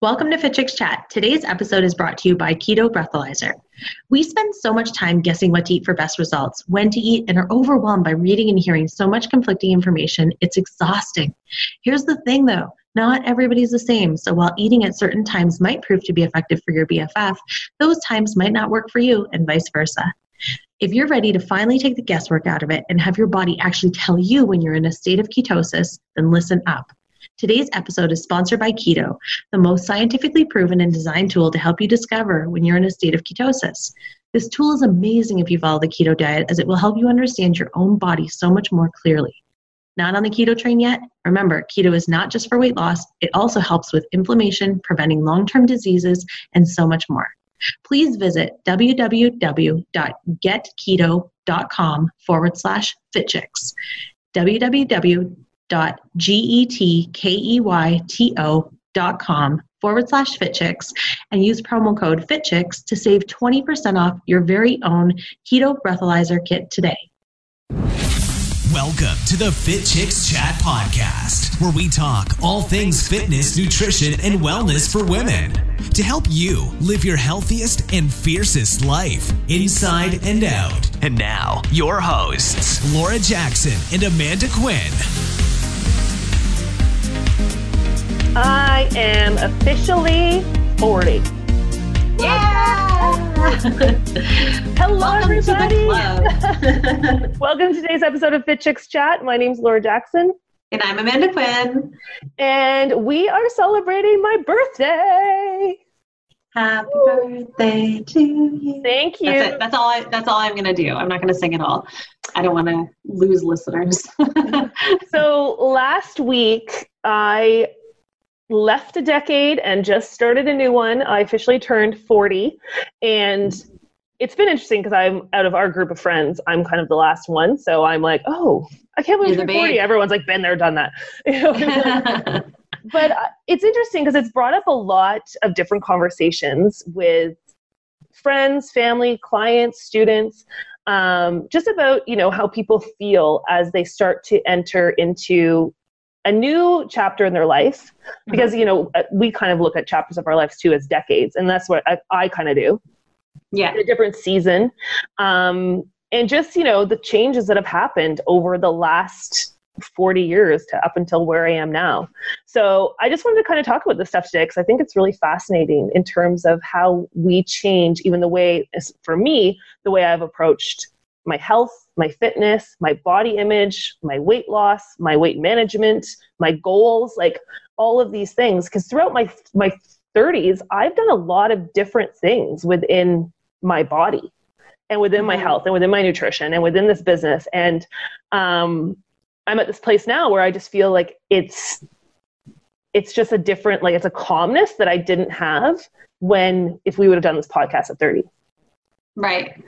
Welcome to Fit Chat. Today's episode is brought to you by Keyto Breathalyzer. We spend so much time guessing what to eat for best results, when to eat, and are overwhelmed by reading and hearing so much conflicting information. It's exhausting. Here's the thing though not everybody's the same, so while eating at certain times might prove to be effective for your BFF, those times might not work for you, and vice versa. If you're ready to finally take the guesswork out of it and have your body actually tell you when you're in a state of ketosis, then listen up. Today's episode is sponsored by Keyto, the most scientifically proven and designed tool to help you discover when you're in a state of ketosis. This tool is amazing if you follow the keto diet, as it will help you understand your own body so much more clearly. Not on the keto train yet? Remember, keto is not just for weight loss, it also helps with inflammation, preventing long term diseases, and so much more. Please visit www.getkeyto.com forward slash fitchicks. www www.getkeyto.com forward slash fitchicks and use promo code fitchicks to save 20% off your very own Keyto breathalyzer kit today. Welcome to the Fit Chicks Chat Podcast, where we talk all things fitness, nutrition, and wellness for women to help you live your healthiest and fiercest life inside and out. And now, your hosts, Laura Jackson and Amanda Quinn. I am officially 40. Yeah! Hello, Welcome everybody. To Welcome to today's episode of Fit Chicks Chat. My name is Laura Jackson, and I'm Amanda Quinn. and we are celebrating my birthday. Happy birthday to you. Thank you. That's it. That's all. I, that's all I'm gonna do. I'm not gonna sing at all. I don't want to lose listeners. So last week, I left a decade and just started a new one. I officially turned 40. And it's been interesting because I'm out of our group of friends, I'm kind of the last one. So I'm like, oh, I can't believe You're the 40. Everyone's like, been there, done that. You know? but uh, it's interesting because it's brought up a lot of different conversations with friends, family, clients, students, um, just about you know how people feel as they start to enter into a new chapter in their life because you know uh, we kind of look at chapters of our lives too as decades and that's what i, I kind of do. Yeah. a different season. Um, and just you know the changes that have happened over the last 40 years to up until where i am now. So i just wanted to kind of talk about this stuff today because i think it's really fascinating in terms of how we change even the way for me the way i've approached my health my fitness my body image my weight loss my weight management my goals like all of these things because throughout my my 30s i've done a lot of different things within my body and within my Mhm. health and within my nutrition and within this business and um, i'm at this place now where i just feel like it's it's just a different like it's a calmness that i didn't have when if we would have done this podcast at 30 Right.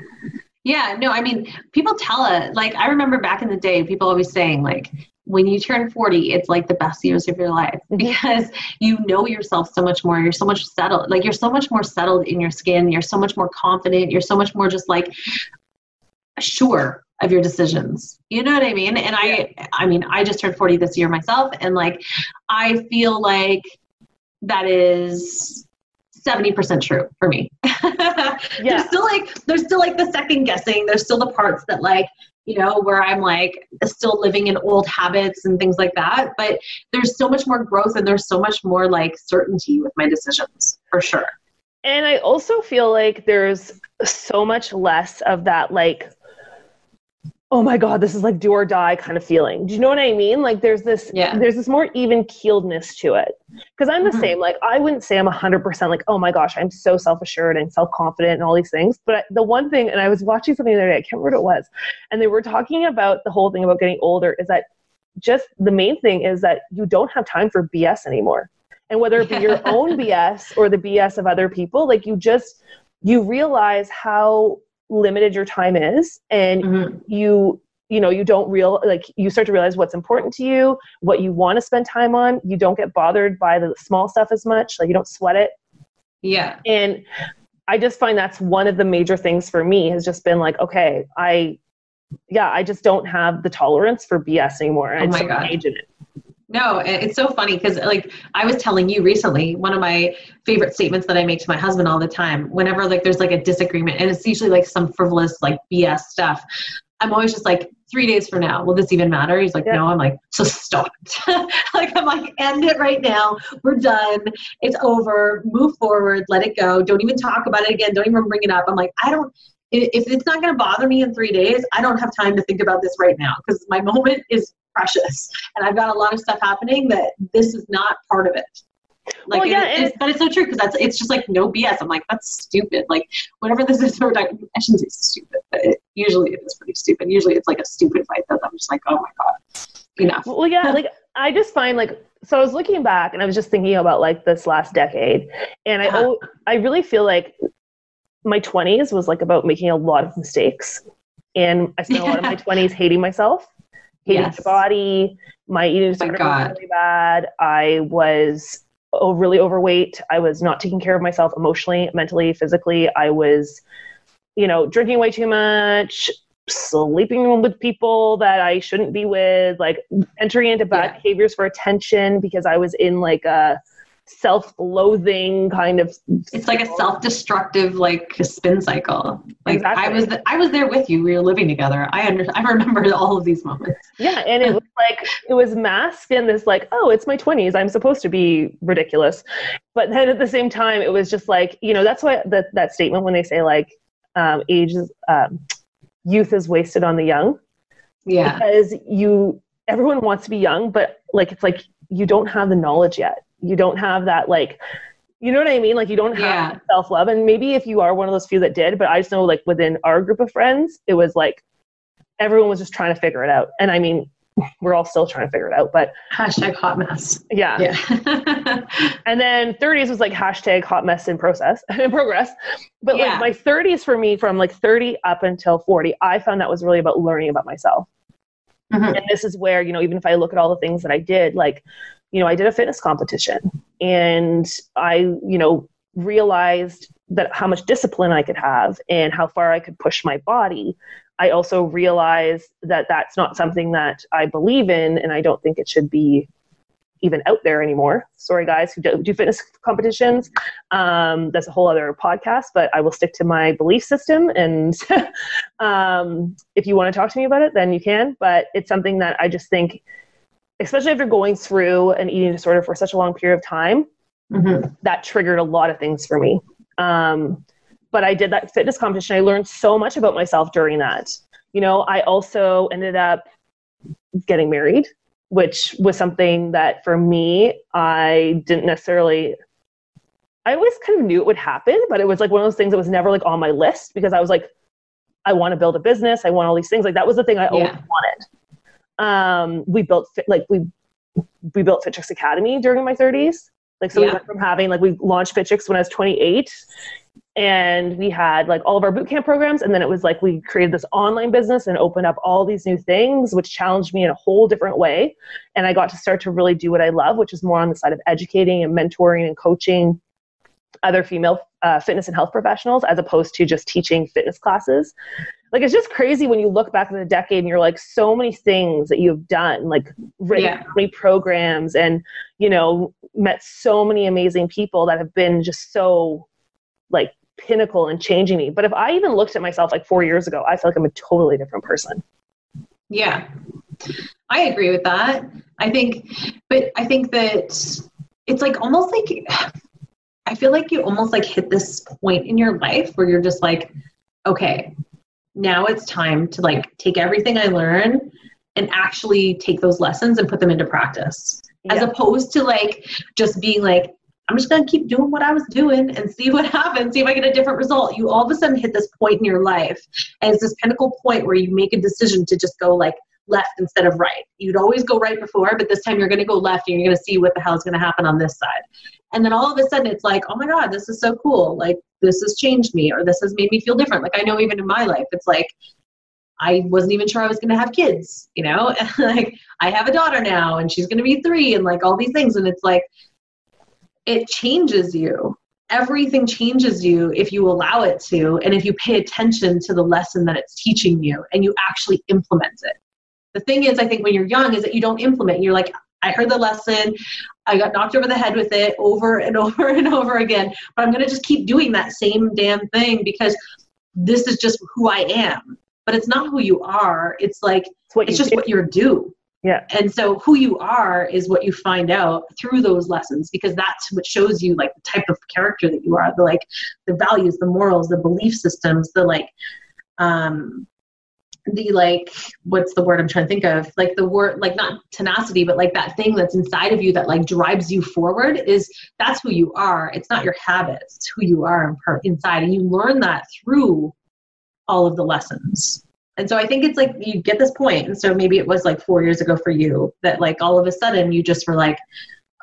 Yeah, no, I mean, people tell it. Like, I remember back in the day, people always saying, like, when you turn 40, it's like the best years of your life Mhm. because you know yourself so much more. You're so much settled. Like, you're so much more settled in your skin. You're so much more confident. You're so much more just like sure of your decisions. You know what I mean? And I, I mean, I just turned 40 this year myself. And like, I feel like that is 70% true for me. Yeah. There's still like there's still like the second guessing. There's still the parts that like, you know, where I'm like still living in old habits and things like that. But there's so much more growth and there's so much more like certainty with my decisions for sure. And I also feel like there's so much less of that, like, oh my God, this is like do or die kind of feeling. Do you know what I mean? Like there's this, Yeah. there's this more even keeledness to it. Because I'm the Mhm. same. Like I wouldn't say I'm 100% like, oh my gosh, I'm so self assured and self confident and all these things. But the one thing, and I was watching something the other day, I can't remember what it was, and they were talking about the whole thing about getting older is that just the main thing is that you don't have time for BS anymore. And whether it be your own BS or the BS of other people, like you just you realize how limited your time is and Mhm. you you know you don't real like you start to realize what's important to you what you want to spend time on you don't get bothered by the small stuff as much like you don't sweat it Yeah. and i just find that's one of the major things for me has just been like okay i yeah i just don't have the tolerance for bs anymore Oh i just my don't God. engage in it No, it's so funny because, like, I was telling you recently, one of my favorite statements that I make to my husband all the time, whenever like there's like a disagreement, and it's usually like some frivolous like BS stuff. I'm always just like, three days from now, will this even matter? He's like, yeah. no. I'm like, so stop it. like, I'm like, end it right now. We're done. It's over. Move forward. Let it go. Don't even talk about it again. Don't even bring it up. I'm like, I don't, if it's not going to bother me in three days, I don't have time to think about this right now because my moment is precious and I've got a lot of stuff happening that this is not part of it. Like, well, yeah, it, it's, but it's so true because that's it's just like no BS. I'm like that's stupid. Like whatever this is, for I shouldn't say stupid, but it, usually it is pretty stupid. Usually it's like a stupid fight that I'm just like, oh my god, enough. Well, yeah, like I just find like so I was looking back and I was just thinking about like this last decade, and I uh-huh. I really feel like my 20s was like about making a lot of mistakes, and I spent a lot of my 20s hating myself, hating yes. my body. My eating oh disorder was really bad. I was oh, really overweight. I was not taking care of myself emotionally, mentally, physically. I was, you know, drinking way too much, sleeping with people that I shouldn't be with, like entering into bad yeah. behaviors for attention because I was in like a self-loathing kind of it's like a self-destructive like spin cycle. Like exactly. i was the, i was there with you. We were living together. I under i remember all of these moments. Yeah and it was like it was masked in this like oh it's my 20s i'm supposed to be ridiculous. But then at the same time it was just like you know that's why that that statement when they say like um, age is um, youth is wasted on the young. Yeah. Because you everyone wants to be young but like it's like you don't have the knowledge yet you don't have that like you know what I mean? Like you don't have yeah. self love. And maybe if you are one of those few that did, but I just know like within our group of friends, it was like everyone was just trying to figure it out. And I mean, we're all still trying to figure it out, but hashtag hot mess. Yeah. Yeah. and then 30s was like hashtag hot mess in process in progress. But yeah. like my 30s for me, from like 30 up until 40, I found that was really about learning about myself. Mm-hmm. And this is where, you know, even if I look at all the things that I did, like you know, I did a fitness competition and I, you know, realized that how much discipline I could have and how far I could push my body. I also realized that that's not something that I believe in and I don't think it should be even out there anymore. Sorry, guys who do, do fitness competitions. Um, that's a whole other podcast, but I will stick to my belief system. And um, if you want to talk to me about it, then you can. But it's something that I just think especially after going through an eating disorder for such a long period of time, mm-hmm. that triggered a lot of things for me. Um, but I did that fitness competition. I learned so much about myself during that. You know, I also ended up getting married, which was something that for me, I didn't necessarily. I always kind of knew it would happen, but it was like one of those things that was never like on my list because I was like, I want to build a business. I want all these things. Like that was the thing I yeah. always wanted. Um, we built like we we built FitChicks Academy during my 30s. Like so, yeah. we went from having like we launched FitChicks when I was 28, and we had like all of our bootcamp programs, and then it was like we created this online business and opened up all these new things, which challenged me in a whole different way. And I got to start to really do what I love, which is more on the side of educating and mentoring and coaching other female uh, fitness and health professionals as opposed to just teaching fitness classes. Like it's just crazy when you look back in the decade and you're like so many things that you've done like written yeah. many programs and you know met so many amazing people that have been just so like pinnacle and changing me. But if i even looked at myself like four years ago i feel like i'm a totally different person. Yeah. I agree with that. I think but i think that it's like almost like i feel like you almost like hit this point in your life where you're just like okay now it's time to like take everything I learn and actually take those lessons and put them into practice. Yeah. As opposed to like just being like, I'm just gonna keep doing what I was doing and see what happens, see if I get a different result. You all of a sudden hit this point in your life, and it's this pinnacle point where you make a decision to just go like left instead of right. You'd always go right before, but this time you're gonna go left and you're gonna see what the hell is gonna happen on this side. And then all of a sudden it's like, oh my God, this is so cool. Like this has changed me or this has made me feel different. Like I know even in my life, it's like I wasn't even sure I was going to have kids, you know? like I have a daughter now and she's going to be 3 and like all these things and it's like it changes you. Everything changes you if you allow it to and if you pay attention to the lesson that it's teaching you and you actually implement it. The thing is I think when you're young is that you don't implement. You're like I heard the lesson. I got knocked over the head with it over and over and over again. But I'm going to just keep doing that same damn thing because this is just who I am. But it's not who you are. It's like, it's, what it's just do. what you're due. Yeah. And so who you are is what you find out through those lessons because that's what shows you like the type of character that you are, the like the values, the morals, the belief systems, the like um the like what's the word i'm trying to think of? Like the word like not tenacity but like that thing that's inside of you that like drives you forward is that's who you are. It's not your habits. It's who you are inside. And you learn that through all of the lessons. And so i think it's like you get this point. And so maybe it was like four years ago for you that like all of a sudden you just were like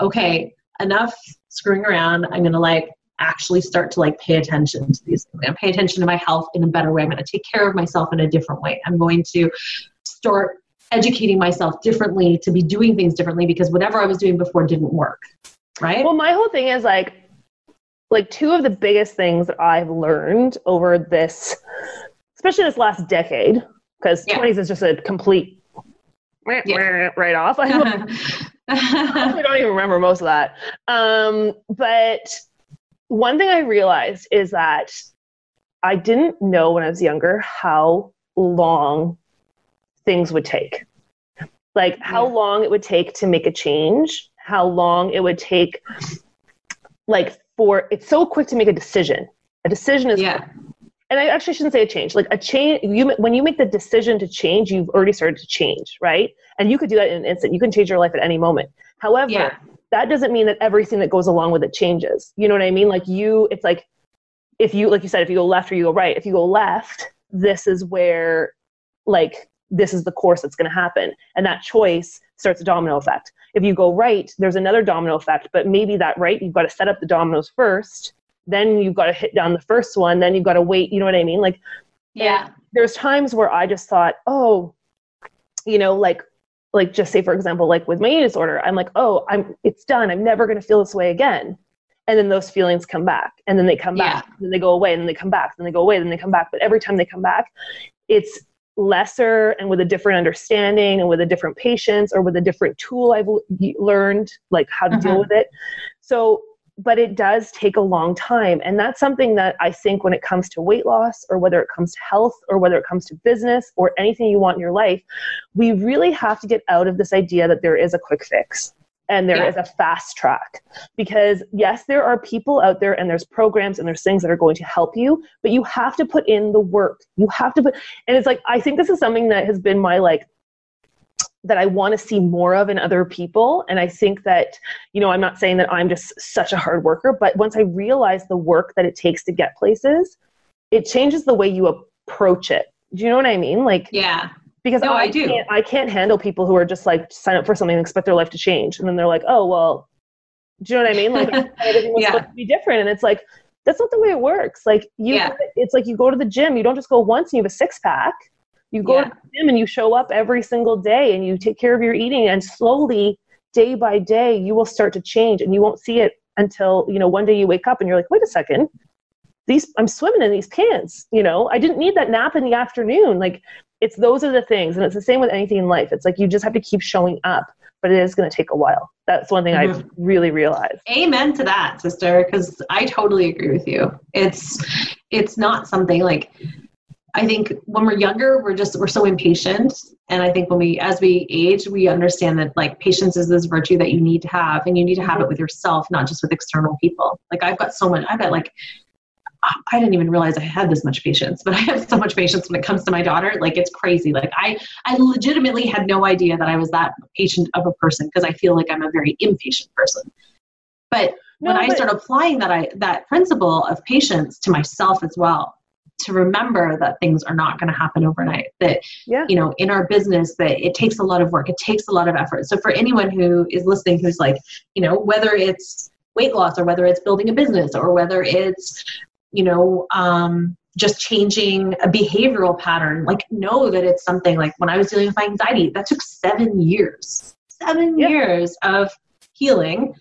okay enough screwing around. I'm gonna like actually start to like pay attention to these things. I'm pay attention to my health in a better way. I'm going to take care of myself in a different way. I'm going to start educating myself differently to be doing things differently because whatever I was doing before didn't work. Right? Well, my whole thing is like like two of the biggest things that I've learned over this especially this last decade because yeah. 20s is just a complete yeah. right off. I don't even remember most of that. Um, but one thing I realized is that I didn't know when I was younger how long things would take. Like how yeah. long it would take to make a change, how long it would take like for it's so quick to make a decision. A decision is yeah. And I actually shouldn't say a change. Like a change, you when you make the decision to change, you've already started to change, right? And you could do that in an instant. You can change your life at any moment. However, yeah that doesn't mean that everything that goes along with it changes. You know what I mean? Like you, it's like if you, like you said, if you go left or you go right, if you go left, this is where, like, this is the course that's going to happen. And that choice starts a domino effect. If you go right, there's another domino effect, but maybe that right, you've got to set up the dominoes first, then you've got to hit down the first one, then you've got to wait. You know what I mean? Like, yeah. There's times where I just thought, oh, you know, like like just say for example like with my eating disorder i'm like oh i'm it's done i'm never going to feel this way again and then those feelings come back and then they come back yeah. then they go away and then they come back then they go away then they come back but every time they come back it's lesser and with a different understanding and with a different patience or with a different tool i've learned like how to uh-huh. deal with it so but it does take a long time. And that's something that I think when it comes to weight loss or whether it comes to health or whether it comes to business or anything you want in your life, we really have to get out of this idea that there is a quick fix and there yeah. is a fast track because yes there are people out there and there's programs and there's things that are going to help you but you have to put in the work you have to put and it's like i think this is something that has been my like that I want to see more of in other people. And I think that, you know, I'm not saying that I'm just such a hard worker, but once I realize the work that it takes to get places, it changes the way you approach it. Do you know what I mean? Like, yeah. Because no, I, I do. Can't, I can't handle people who are just like sign up for something and expect their life to change. And then they're like, oh, well, do you know what I mean? Like, everything was yeah. supposed to be different. And it's like, that's not the way it works. Like, you, yeah. it's like you go to the gym, you don't just go once and you have a six pack you go yeah. to the gym and you show up every single day and you take care of your eating and slowly day by day you will start to change and you won't see it until, you know, one day you wake up and you're like, wait a second, these I'm swimming in these pants, you know, I didn't need that nap in the afternoon. Like it's those are the things. And it's the same with anything in life. It's like you just have to keep showing up, but it is going to take a while. That's one thing mm-hmm. I've really realized. Amen to that, sister, because I totally agree with you. It's it's not something like I think when we're younger, we're just we're so impatient, and I think when we as we age, we understand that like patience is this virtue that you need to have, and you need to have it with yourself, not just with external people. Like I've got so much. I've got like I didn't even realize I had this much patience, but I have so much patience when it comes to my daughter. Like it's crazy. Like I, I legitimately had no idea that I was that patient of a person because I feel like I'm a very impatient person. But no, when but- I start applying that I that principle of patience to myself as well, to remember that things are not going to happen overnight that yeah. you know in our business that it takes a lot of work it takes a lot of effort so for anyone who is listening who's like you know whether it's weight loss or whether it's building a business or whether it's you know um, just changing a behavioral pattern like know that it's something like when i was dealing with my anxiety that took seven years seven years of healing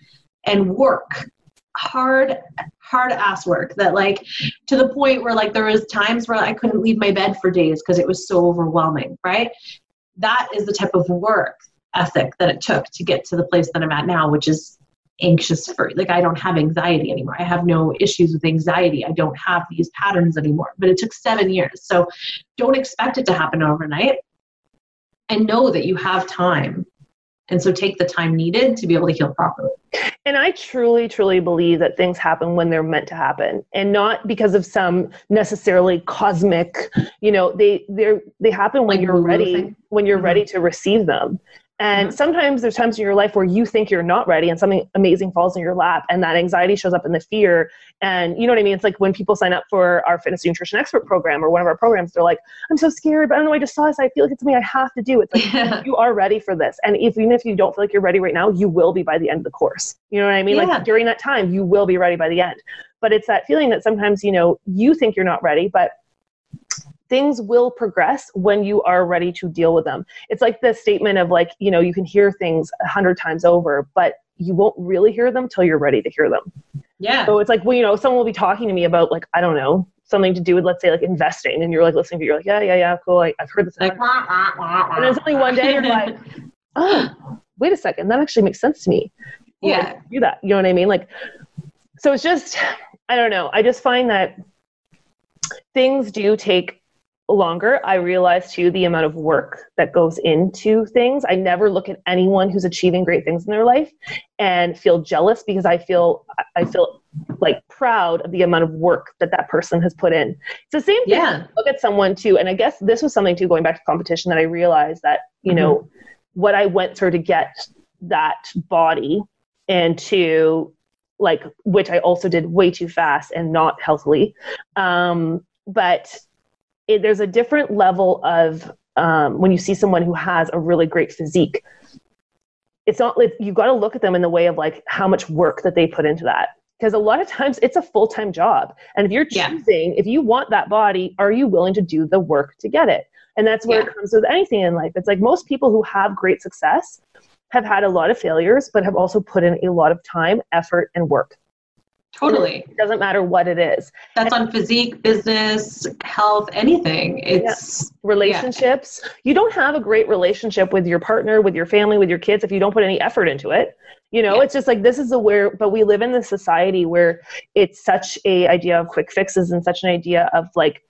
and work hard hard ass work that like to the point where like there was times where i couldn't leave my bed for days because it was so overwhelming right that is the type of work ethic that it took to get to the place that I'm at now, which is anxious for like I don't have anxiety anymore. I have no issues with anxiety. I don't have these patterns anymore. But it took 7 years. So don't expect it to happen overnight. And know that you have time. And so take the time needed to be able to heal properly. And I truly, truly believe that things happen when they're meant to happen and not because of some necessarily cosmic, you know, they they they happen when like you're ready, when you're mm-hmm. ready to receive them. And mm-hmm. sometimes there's times in your life where you think you're not ready and something amazing falls in your lap and that anxiety shows up in the fear. And you know what I mean? It's like when people sign up for our fitness nutrition expert program or one of our programs, they're like, I'm so scared, but I don't know, I just saw this. I feel like it's something I have to do. It's like, yeah. you are ready for this. And if, even if you don't feel like you're ready right now, you will be by the end of the course. You know what I mean? Yeah. Like during that time, you will be ready by the end. But it's that feeling that sometimes, you know, you think you're not ready, but things will progress when you are ready to deal with them. It's like the statement of like, you know, you can hear things a hundred times over, but you won't really hear them till you're ready to hear them. Yeah. So it's like, well, you know, someone will be talking to me about like, I don't know, something to do with, let's say, like investing, and you're like listening to it, you're like, yeah, yeah, yeah, cool. I, have heard this. Like, and then suddenly one day you're like, oh, wait a second, that actually makes sense to me. Oh, yeah. do that. You know what I mean? Like, so it's just, I don't know. I just find that things do take longer, I realize too the amount of work that goes into things. I never look at anyone who's achieving great things in their life and feel jealous because I feel I feel like proud of the amount of work that that person has put in. It's the same thing. Yeah. Look at someone too, and I guess this was something too going back to competition that I realized that you mm-hmm. know what I went through to get that body and to like which I also did way too fast and not healthily. Um, but it, there's a different level of um, when you see someone who has a really great physique it's not like you've got to look at them in the way of like how much work that they put into that. Because a lot of times it's a full-time job. And if you're choosing yeah. if you want that body are you willing to do the work to get it? And that's where yeah. it comes with anything in life. It's like most people who have great success have had a lot of failures but have also put in a lot of time effort and work Totally. It doesn't matter what it is. That's and, on physique, business, health, anything. It's yeah. relationships. Yeah. You don't have a great relationship with your partner, with your family, with your kids if you don't put any effort into it. You know, yeah. it's just like this is a where but we live in this society where it's such a idea of quick fixes and such an idea of like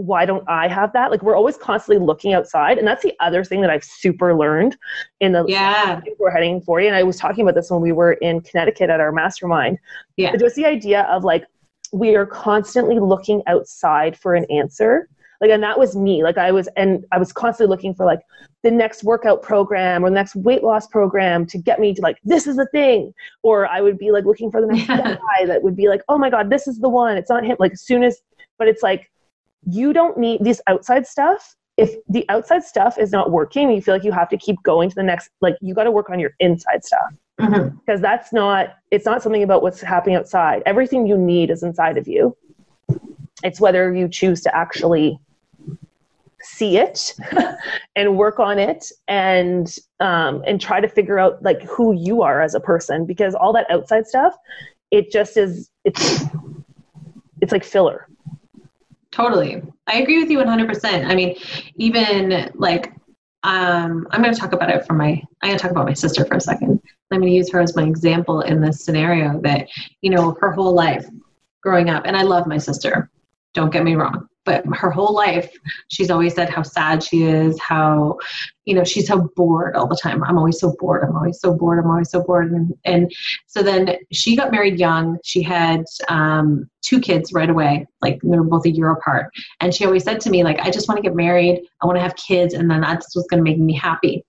why don't I have that? Like we're always constantly looking outside. And that's the other thing that I've super learned in the yeah we're heading for you. And I was talking about this when we were in Connecticut at our mastermind. Yeah. It was the idea of like we are constantly looking outside for an answer. Like and that was me. Like I was and I was constantly looking for like the next workout program or the next weight loss program to get me to like this is the thing. Or I would be like looking for the next guy that would be like, oh my God, this is the one. It's not him. Like as soon as but it's like you don't need this outside stuff. If the outside stuff is not working you feel like you have to keep going to the next like you got to work on your inside stuff. Because mm-hmm. that's not it's not something about what's happening outside. Everything you need is inside of you. It's whether you choose to actually see it and work on it and um, and try to figure out like who you are as a person because all that outside stuff it just is it's it's like filler Totally. I agree with you 100%. I mean, even like, um, I'm going to talk about it from my, I'm going to talk about my sister for a second. I'm going to use her as my example in this scenario that, you know, her whole life growing up, and I love my sister, don't get me wrong but her whole life she's always said how sad she is how you know she's so bored all the time. I'm always so bored. I'm always so bored. I'm always so bored. And, and so then she got married young. She had um, two kids right away like they were both a year apart. And she always said to me like i just want to get married. I want to have kids and then that's what's going to make me happy.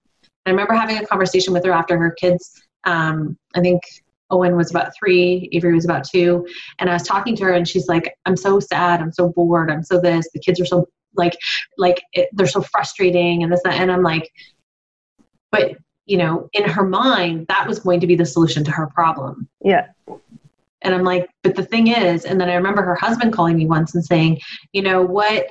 I remember having a conversation with her after her kids um, i think Owen was about three, Avery was about two. And I was talking to her and she's like, I'm so sad. I'm so bored. I'm so this. The kids are so like, like it, they're so frustrating and this, that. And I'm like, but you know, in her mind, that was going to be the solution to her problem. Yeah. And I'm like, but the thing is, and then I remember her husband calling me once and saying, you know, what,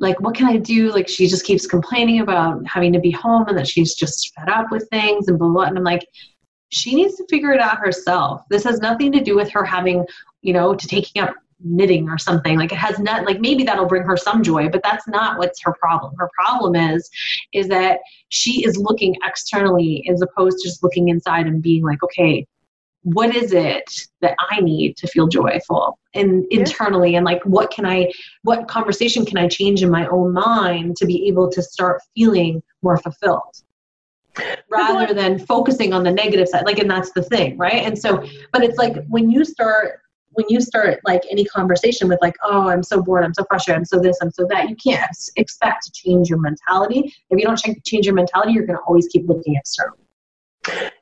like, what can I do? Like, she just keeps complaining about having to be home and that she's just fed up with things and blah, blah. And I'm like, she needs to figure it out herself. This has nothing to do with her having, you know, to taking up knitting or something. Like it has not like maybe that'll bring her some joy but that's not what's her problem. Her problem is is that she is looking externally as opposed to just looking inside and being like okay what is it that i need to feel joyful? And internally and like what can i what conversation can i change in my own mind to be able to start feeling more fulfilled rather than focusing on the negative side like and that's the thing right? And so but it's like when you start when you start like any conversation with like oh i'm so bored i'm so frustrated i'm so this i'm so that you can't expect to change your mentality. If you don't change your mentality you're going to always keep looking external.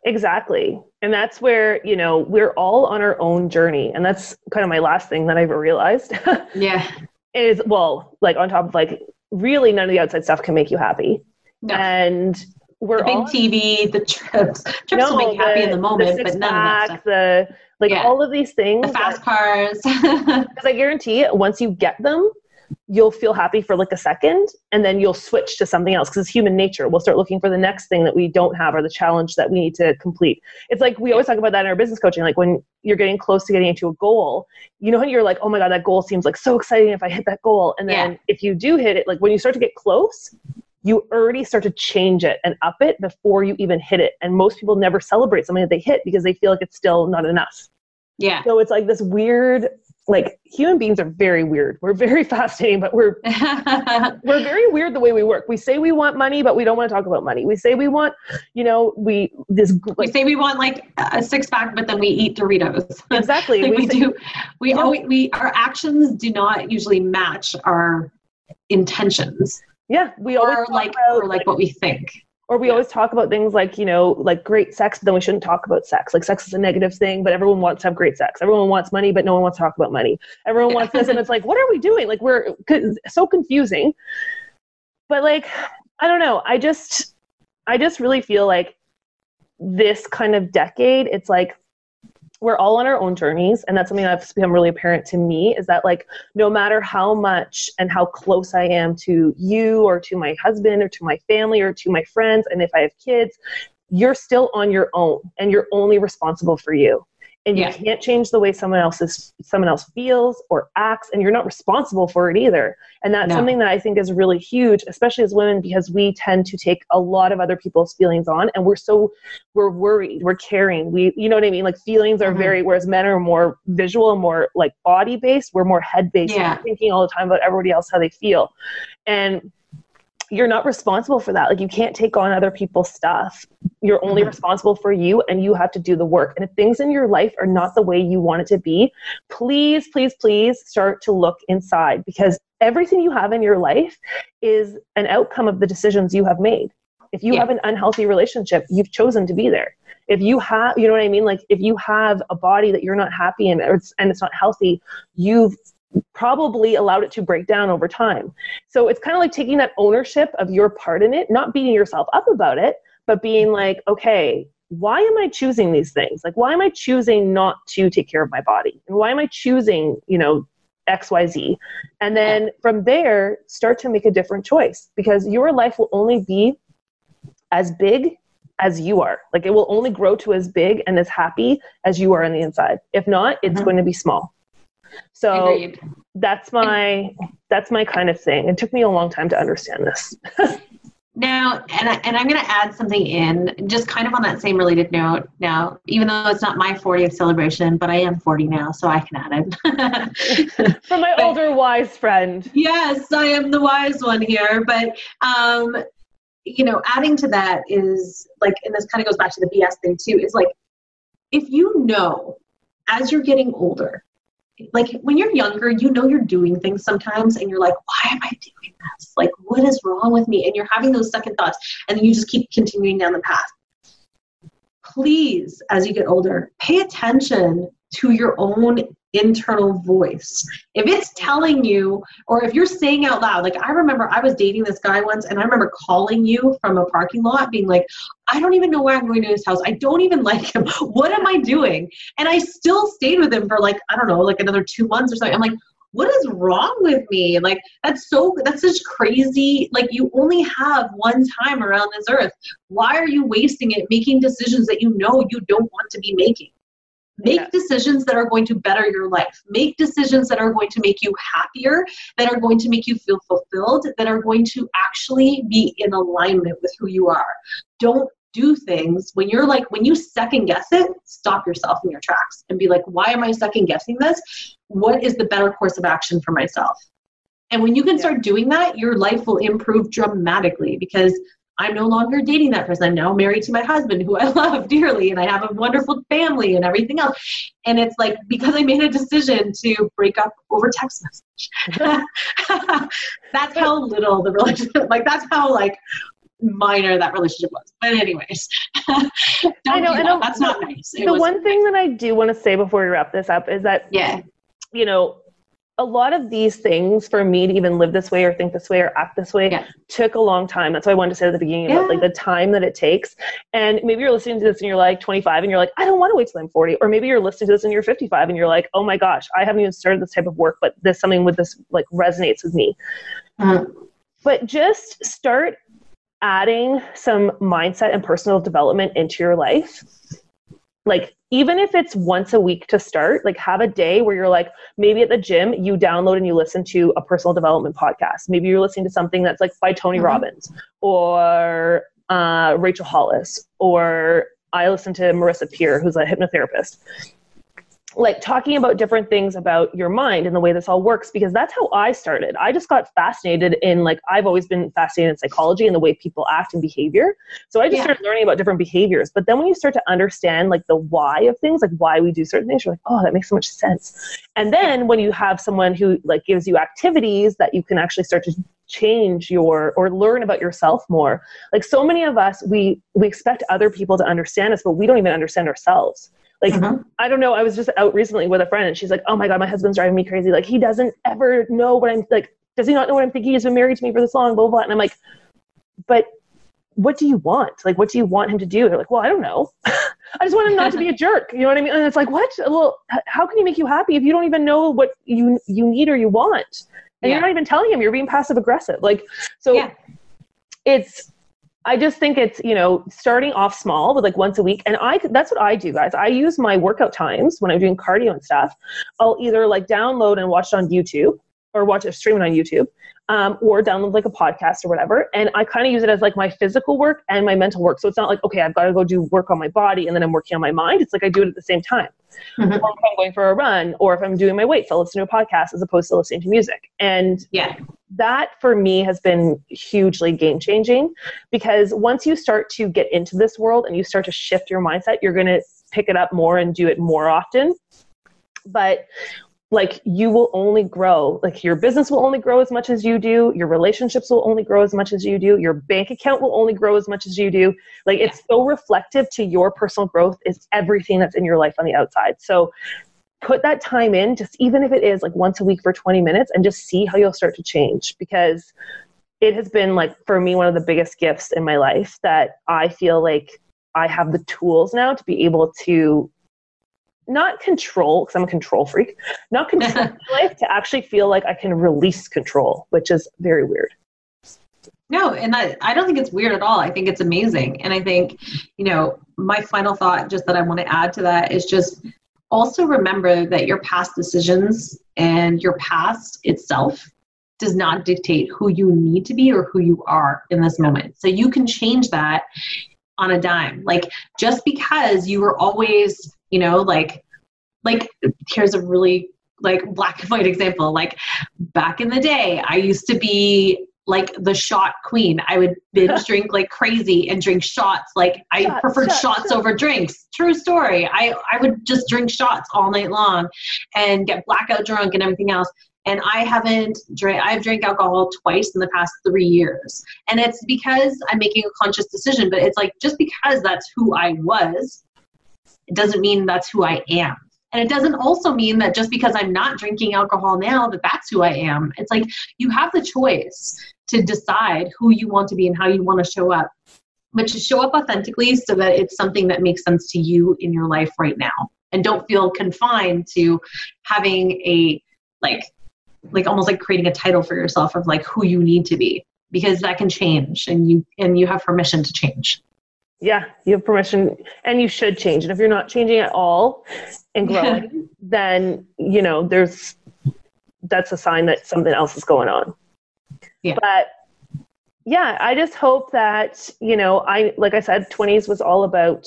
Exactly. And that's where you know we're all on our own journey and that's kind of my last thing that i've realized. Yeah. Is well like on top of like really none of the outside stuff can make you happy. No. and we're the big all, TV, the trips. Trips no, will make you happy in the moment, the but none of that stuff. The like yeah. all of these things. The fast cars. Because I guarantee once you get them, you'll feel happy for like a second and then you'll switch to something else because it's human nature. We'll start looking for the next thing that we don't have or the challenge that we need to complete. It's like we always talk about that in our business coaching. Like when you're getting close to getting into a goal, you know, when you're like, oh my God, that goal seems like so exciting if I hit that goal. And then yeah. if you do hit it, like when you start to get close, you already start to change it and up it before you even hit it. And most people never celebrate something that they hit because they feel like it's still not enough. Yeah. So it's like this weird, like human beings are very weird. We're very fascinating, but we're we're very weird the way we work. We say we want money, but we don't want to talk about money. We say we want, you know, we this. Like, we say we want like a six pack, but then we eat Doritos. Exactly. like we, we say, do. We always we our actions do not usually match our intentions. Yeah, we always or like about, or like what we think. Or we yeah. always talk about things like, you know, like great sex, but then we shouldn't talk about sex. Like sex is a negative thing, but everyone wants to have great sex. Everyone wants money, but no one wants to talk about money. Everyone yeah. wants this, and it's like, what are we doing? Like we're so confusing. But like, I don't know. I just, I just really feel like this kind of decade, it's like we're all on our own journeys and that's something that's become really apparent to me is that like no matter how much and how close i am to you or to my husband or to my family or to my friends and if i have kids you're still on your own and you're only responsible for you and you can't change the way someone else is someone else feels or acts and you're not responsible for it either and that's no. something that i think is really huge especially as women because we tend to take a lot of other people's feelings on and we're so we're worried we're caring we you know what i mean like feelings are mm-hmm. very whereas men are more visual and more like body based we're more head based yeah. thinking all the time about everybody else how they feel and you're not responsible for that. Like you can't take on other people's stuff. You're only mm-hmm. responsible for you and you have to do the work. And if things in your life are not the way you want it to be, please, please, please start to look inside because everything you have in your life is an outcome of the decisions you have made. If you yeah. have an unhealthy relationship, you've chosen to be there. If you have, you know what I mean? Like if you have a body that you're not happy in and it's, and it's not healthy, you've probably allowed it to break down over time. So it's kind of like taking that ownership of your part in it, not beating yourself up about it, but being like, okay, why am I choosing these things? Like, why am I choosing not to take care of my body? And why am I choosing, you know, XYZ? And then from there, start to make a different choice because your life will only be as big as you are. Like, it will only grow to as big and as happy as you are on the inside. If not, it's mm-hmm. going to be small. So Agreed. that's my that's my kind of thing. It took me a long time to understand this. now, and I, and I'm going to add something in, just kind of on that same related note. Now, even though it's not my 40th celebration, but I am 40 now, so I can add it. For my but, older wise friend. Yes, I am the wise one here, but um, you know, adding to that is like, and this kind of goes back to the BS thing too. Is like, if you know, as you're getting older, like when you're younger, you know you're doing things sometimes and you're like, why am I doing this? Like, what is wrong with me? And you're having those second thoughts and then you just keep continuing down the path. Please, as you get older, pay attention to your own internal voice. If it's telling you, or if you're saying out loud, like I remember I was dating this guy once and I remember calling you from a parking lot being like, I don't even know where I'm going to his house. I don't even like him. What am I doing? And I still stayed with him for like, I don't know, like another two months or something. I'm like, what is wrong with me? Like, that's so, that's such crazy. Like, you only have one time around this earth. Why are you wasting it making decisions that you know you don't want to be making? Make yeah. decisions that are going to better your life. Make decisions that are going to make you happier, that are going to make you feel fulfilled, that are going to actually be in alignment with who you are. Don't do things when you're like when you second guess it stop yourself in your tracks and be like why am i second guessing this what is the better course of action for myself and when you can start doing that your life will improve dramatically because I'm no longer dating that person. I'm now married to my husband who I love dearly and I have a wonderful family and everything else. And it's like because I made a decision to break up over text message. that's how little the relationship like that's how like minor that relationship was. But anyways, I know, that. that's not nice. It the one thing that I do want to say before we wrap this up is that yeah, you know, a lot of these things for me to even live this way or think this way or act this way yeah. took a long time. That's why I wanted to say at the beginning yeah. about like the time that it takes. And maybe you're listening to this and you're like 25 and you're like, I don't want to wait till I'm 40. Or maybe you're listening to this and you're 55 and you're like, oh my gosh, I haven't even started this type of work, but this something with this like resonates with me. Mm-hmm. But just start adding some mindset and personal development into your life. Like even if it's once a week to start, like have a day where you're like, maybe at the gym, you download and you listen to a personal development podcast. Maybe you're listening to something that's like by Tony mm-hmm. Robbins or uh, Rachel Hollis, or I listen to Marissa Peer, who's a hypnotherapist like talking about different things about your mind and the way this all works because that's how I started. I just got fascinated in like I've always been fascinated in psychology and the way people act and behavior. So I just yeah. started learning about different behaviors. But then when you start to understand like the why of things, like why we do certain things, you're like, oh, that makes so much sense. And then when you have someone who like gives you activities that you can actually start to change your or learn about yourself more. Like so many of us we we expect other people to understand us, but we don't even understand ourselves. Like, uh-huh. I don't know. I was just out recently with a friend and she's like, oh my God, my husband's driving me crazy. Like, he doesn't ever know what I'm like, does he not know what I'm thinking? He's been married to me for this long, blah, blah, blah. And I'm like, but what do you want? Like, what do you want him to do? They're like, well, I don't know. I just want him not to be a jerk. You know what I mean? And it's like, what? Well, how can he make you happy if you don't even know what you you need or you want? And yeah. you're not even telling him. You're being passive aggressive. Like, so yeah. it's I just think it's, you know, starting off small with like once a week. And I, that's what I do, guys. I use my workout times when I'm doing cardio and stuff. I'll either like download and watch it on YouTube or watch it streaming on YouTube um, or download like a podcast or whatever. And I kind of use it as like my physical work and my mental work. So it's not like, okay, I've got to go do work on my body and then I'm working on my mind. It's like I do it at the same time. Mm-hmm. Or if I'm going for a run or if I'm doing my weights, I'll listen to a podcast as opposed to listening to music. And yeah, that for me has been hugely game changing because once you start to get into this world and you start to shift your mindset, you're going to pick it up more and do it more often. But like you will only grow like your business will only grow as much as you do your relationships will only grow as much as you do your bank account will only grow as much as you do. Like it's so reflective to your personal growth is everything that's in your life on the outside. So put that time in just even if it is like once a week for 20 minutes and just see how you'll start to change because it has been like for me one of the biggest gifts in my life that i feel like i have the tools now to be able to not control because I'm a control freak, not control my life to actually feel like I can release control, which is very weird. No, and I, I don't think it's weird at all. I think it's amazing. And I think, you know, my final thought just that I want to add to that is just also remember that your past decisions and your past itself does not dictate who you need to be or who you are in this moment. So you can change that on a dime. Like just because you were always you know like like here's a really like black and white example. Like back in the day i used to be like the shot queen. I would binge drink like crazy and drink shots. Like i shot, preferred shot, shots shot. over drinks. True story. I i would just drink shots all night long and get blackout drunk and everything else. And I haven't drank I've drank alcohol twice in the past 3 years. And it's because I'm making a conscious decision, but it's like just because that's who I was it doesn't mean that's who I am. And it doesn't also mean that just because I'm not drinking alcohol now, that that's who I am. It's like you have the choice to decide who you want to be and how you want to show up, but to show up authentically so that it's something that makes sense to you in your life right now. And don't feel confined to having a, like, like almost like creating a title for yourself of like who you need to be because that can change and you and you have permission to change Yeah, you have permission and you should change. And if you're not changing at all and growing, then, you know, there's that's a sign that something else is going on. Yeah. But yeah, I just hope that, you know, I like I said, 20s was all about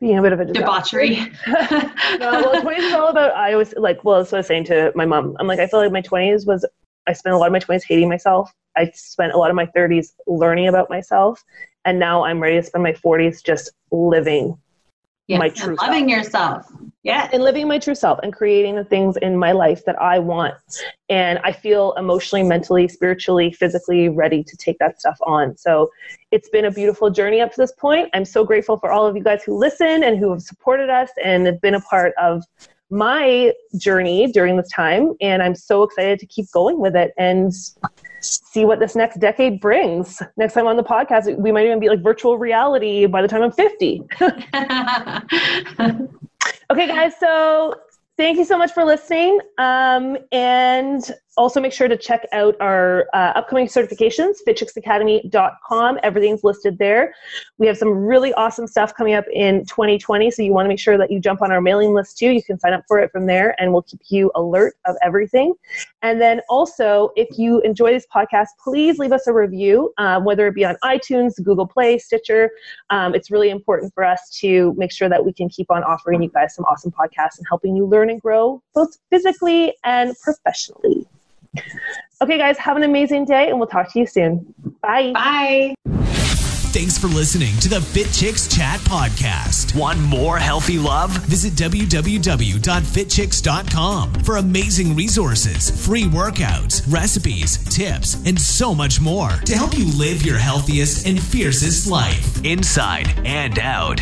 being a bit of a disaster. Debauchery. no, well, 20s is all about, I was like, well, that's what I was saying to my mom. I'm like, I feel like my 20s was, I spent a lot of my 20s hating myself. I spent a lot of my 30s learning about myself. And now I'm ready to spend my 40s just living yes, my true self. and loving self. yourself. Yeah. and living my true self and creating the things in my life that I want. And I feel emotionally, mentally, spiritually, physically ready to take that stuff on. So it's been a beautiful journey up to this point. I'm so grateful for all of you guys who listen and who have supported us and have been a part of my journey during this time. And I'm so excited to keep going with it and see what this next decade brings. Next time on the podcast, we might even be like virtual reality by the time I'm 50. Okay, guys, so thank you so much for listening. Um, and also make sure to check out our uh, upcoming certifications, fitchicksacademy.com. Everything's listed there. We have some really awesome stuff coming up in 2020, so you want to make sure that you jump on our mailing list too. You can sign up for it from there, and we'll keep you alert of everything. And then also, if you enjoy this podcast, please leave us a review, um, whether it be on iTunes, Google Play, Stitcher. Um, it's really important for us to make sure that we can keep on offering you guys some awesome podcasts and helping you learn and grow both physically and professionally. Okay, guys, have an amazing day, and we'll talk to you soon. Bye. Bye. Thanks for listening to the Fit Chicks Chat Podcast. Want more healthy love? Visit www.fitchicks.com for amazing resources, free workouts, recipes, tips, and so much more to help you live your healthiest and fiercest life inside and out.